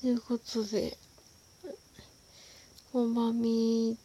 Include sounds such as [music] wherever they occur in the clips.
ということで、こんばんみ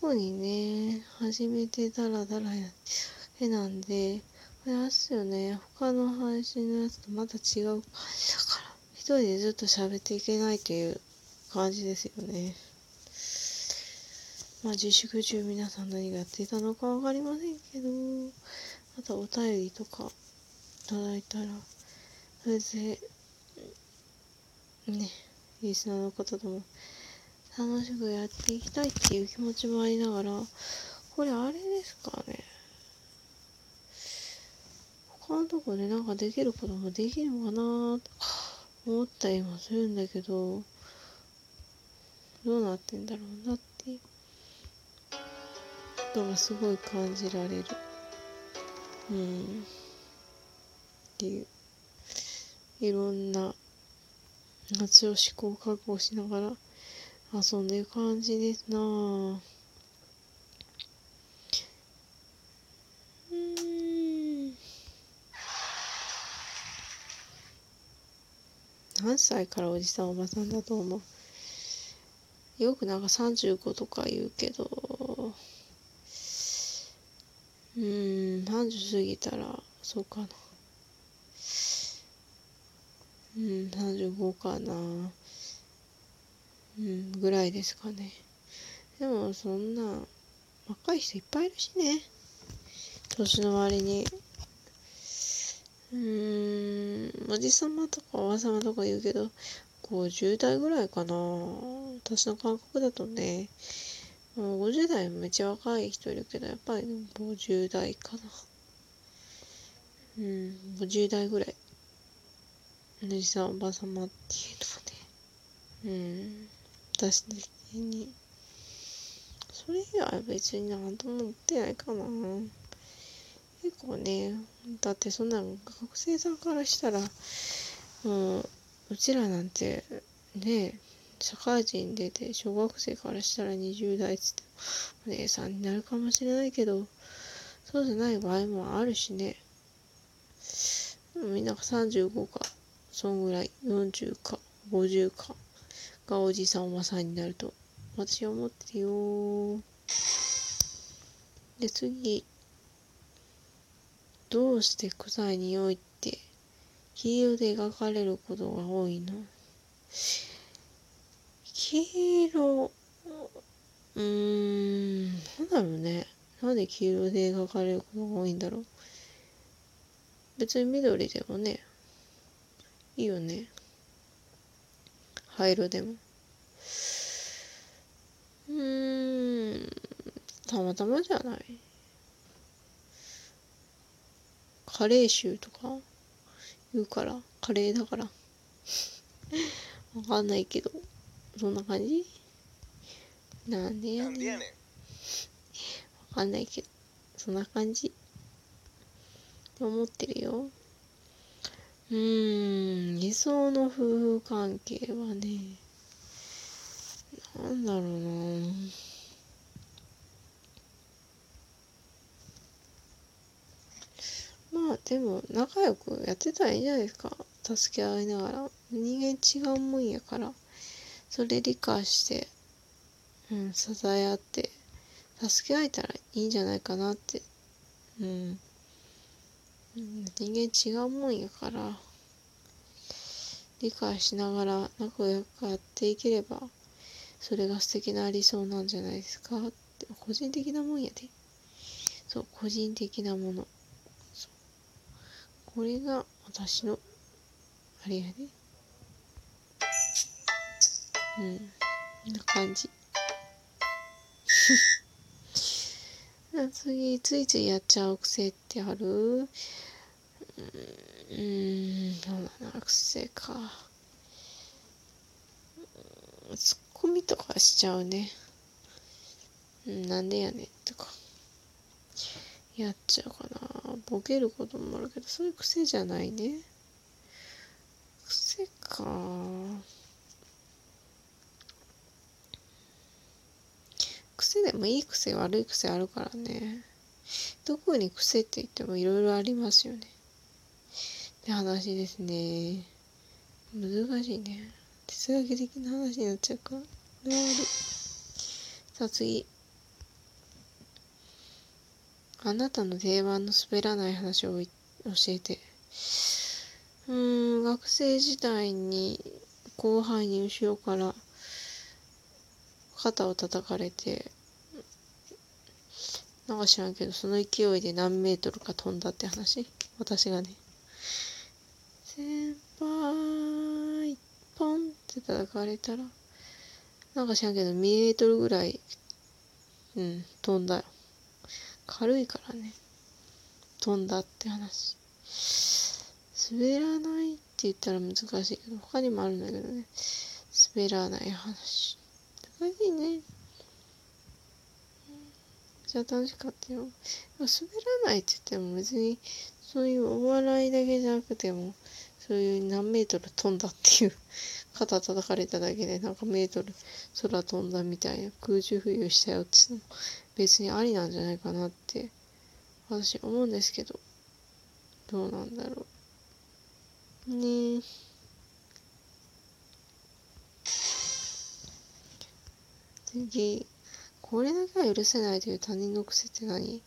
特にね、初めてダラダラやってなんで、これあすよね、他の配信のやつとまた違う感じだから、一人でずっと喋っていけないという感じですよね。まあ自粛中皆さん何がやっていたのかわかりませんけど、またお便りとかいただいたら、それで、ね、リスナーの方とも楽しくやっていきたいっていう気持ちもありながら、これあれですかね。他のとこでなんかできることもできるのかなと思ったりもするんだけど、どうなってんだろうなっていうのがすごい感じられる。うん。っていう。いろんな夏を試行錯誤しながら遊んでる感じですなぁ。何歳からおじさんおばさんだと思う？よくなんか35とか言うけど。うん30過ぎたらそうかな。うん、35かな。うん、ぐらいですかね。でも、そんな、若い人いっぱいいるしね。年の割に。うーん、おじさまとかおばさまとか言うけど、50代ぐらいかな。私の感覚だとね、もう50代めっちゃ若い人いるけど、やっぱり50代かな。うん、50代ぐらい。おじさんおばさまっていうのはね。うん。私的にそれ以外は別になんとも思ってないかな。結構ねだってそんな学生さんからしたらもううちらなんてね社会人出て小学生からしたら20代っつってお姉さんになるかもしれないけどそうじゃない場合もあるしね。みんなが35か。そんぐらい。40か50か。がおじさんおばさんになると。私は思ってるよで次。どうして臭い匂いって黄色で描かれることが多いの？黄色うーんなんだろうね。なんで黄色で描かれることが多いんだろう。別に緑でもね。いいよね。灰色でも。うーん。たまたまじゃない。カレー臭とか？言うから。カレーだから。[laughs] わかんないけど。そんな感じ？なんでやねん。わかんないけど。そんな感じ。って思ってるようーん、理想の夫婦関係はね、なんだろうなまあでも仲良くやってたらいいんじゃないですか。助け合いながら。人間違うもんやから、それ理解して、うん、支え合って、助け合えたらいいんじゃないかなって。うん。人間違うもんやから理解しながら仲良くやっていければそれが素敵な理想なんじゃないですか。って個人的なもんやで。そう個人的なもの。これが私のあれやで。うんこんな感じ。[laughs] 次ついついやっちゃう癖ってある？うん、どうだな、癖か。ツッコミとかしちゃうね。うん、なんでやねんとか。やっちゃうかな。ボケることもあるけど、そういう癖じゃないね。癖か。癖でもいい癖悪い癖あるからね。どこに癖って言ってもいろいろありますよね。って話ですね。難しいね。哲学的な話になっちゃうかさあ次。あなたの定番の滑らない話を教えて。うん学生時代に後輩に後ろから肩を叩かれてなんか知らんけどその勢いで何メートルか飛んだって話？私がね。先輩ポンって叩かれたらなんか知らんけど2メートルぐらいうん飛んだよ。軽いからね。飛んだって話。滑らないって言ったら難しいけど他にもあるんだけどね。滑らない話。難しいね。じゃ楽しかったよ滑らないって言っても別にそういうお笑いだけじゃなくてもそういう何メートル飛んだっていう肩叩かれただけでなんかメートル空飛んだみたいな空中浮遊したよってうのも別にありなんじゃないかなって私思うんですけどどうなんだろう。ね。え次。これだけは許せないという他人の癖って何？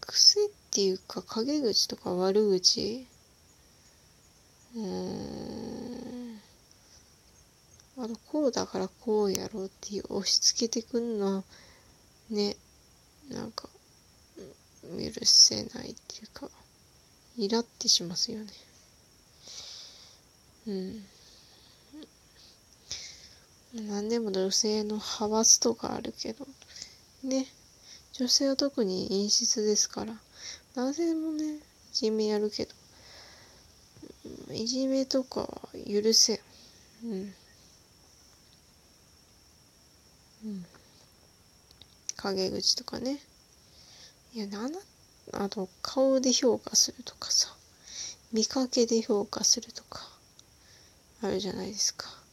癖っていうか陰口とか悪口？うーん。あのこうだからこうやろうっていう押し付けてくんのはねなんか許せないっていうかイラってしますよね。うん。何でも女性の派閥とかあるけどね。女性は特に陰湿ですから。男性もねいじめやるけど。いじめとかは許せん。うん。うん。陰口とかね。いやなんだあと顔で評価するとかさ。見かけで評価するとか。あるじゃないですか。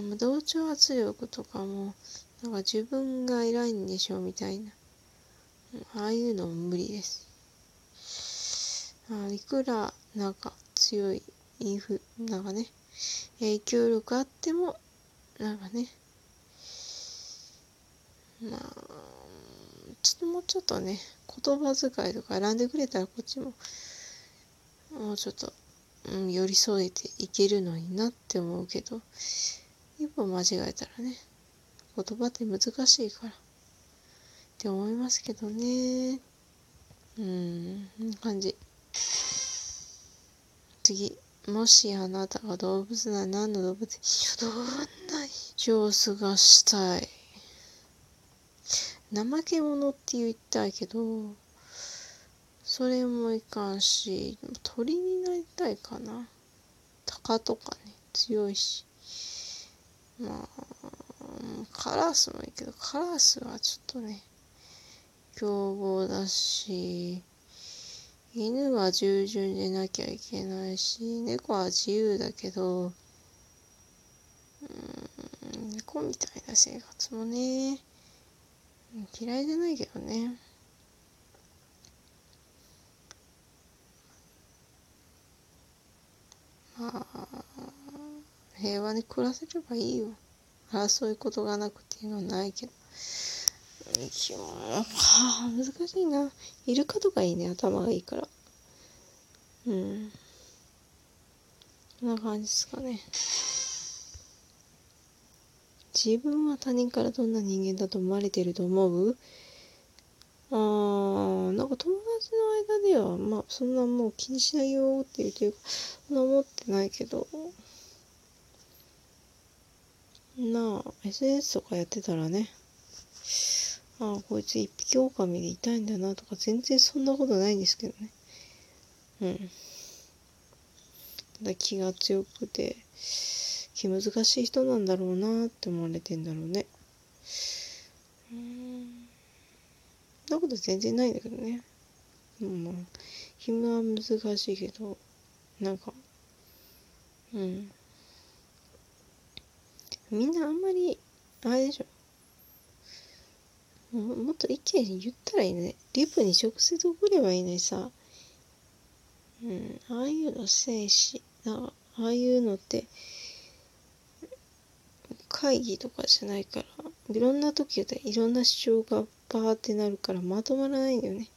もう同調圧力とかもなんか自分が偉いんでしょみたいな。ああいうのも無理です。あいくらなんか強いインフなんかね影響力あってもなんかね。まあちょっともうちょっとね言葉遣いとか選んでくれたらこっちももうちょっと、うん、寄り添えていけるのになって思うけど。一歩間違えたらね言葉って難しいから。って思いますけどね。うんこんな感じ。次。もしあなたが動物なら何の動物？どんな様子がしたい。怠け者って言いたいけどそれもいかんし鳥になりたいかな。鷹とかね強いし。まあカラスもいいけどカラスはちょっとね凶暴だし犬は従順でなきゃいけないし猫は自由だけどうん猫みたいな生活もね嫌いじゃないけどね。平和に暮らせればいいよ。争うことがなくていうのはないけど。はあ難しいな。イルカとかいいね。頭がいいから。うん。こんな感じですかね。自分は他人からどんな人間だと思われてると思う？あーなんか友達の間ではまあそんなもう気にしないよっていうというかそんな思ってないけど。なあ SNS とかやってたらねああこいつ一匹狼でいたいんだなとか全然そんなことないんですけどね。うん。ただ気が強くて気難しい人なんだろうなって思われてんだろうね。うん。そんなこと全然ないんだけどね。うん。まあ暇は難しいけどなんかうん。みんなあんまりあれでしょももっと意見言ったらいいねリプに直接送ればいいのにさうんああいうのせいしなああいうのって会議とかじゃないからいろんな時でいろんな主張がバーってなるからまとまらないんだよね。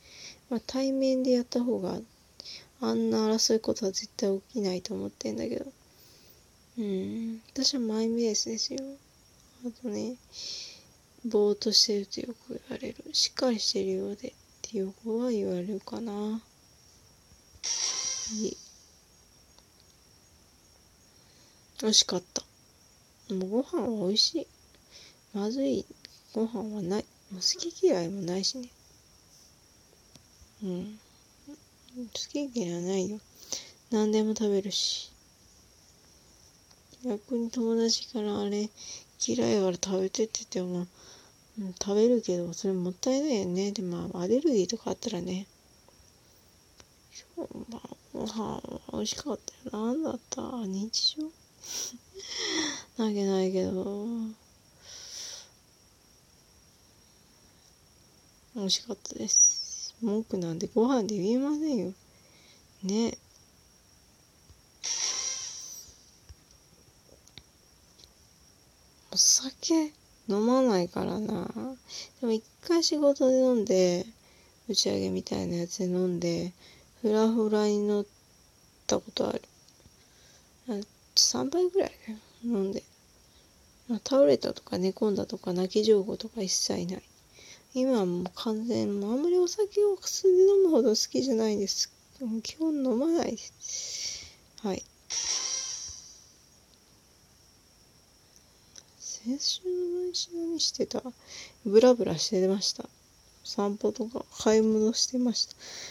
まあ、対面でやった方があんな争いことは絶対起きないと思ってんだけど。うん。私はマイベースですよ。あとね、ぼーっとしてるとよく言われる。しっかりしてるようでってよくは言われるかな。いい。美味しかった。もうご飯は美味しい。まずいご飯はない。もう好き嫌いもないしね。うん。好き嫌いはないよ。何でも食べるし。逆に友達からあれ嫌いやから食べてって言っても、うん、食べるけど、それもったいないよね。で、まあ、アレルギーとかあったらね。今日はご飯美味しかったよ。なんだった？日常 [laughs] なわけないけど。美味しかったです。文句なんてご飯で言えませんよ。ね。お酒飲まないからな。でも一回仕事で飲んで、打ち上げみたいなやつで飲んで、フラフラに乗ったことある。3杯ぐらい飲んで。倒れたとか寝込んだとか泣き情報とか一切ない。今はもう完全、もうあんまりお酒を普通に飲むほど好きじゃないです。基本飲まないです。はい。先週の毎週何してたブラブラしてました。散歩とか買い物してました。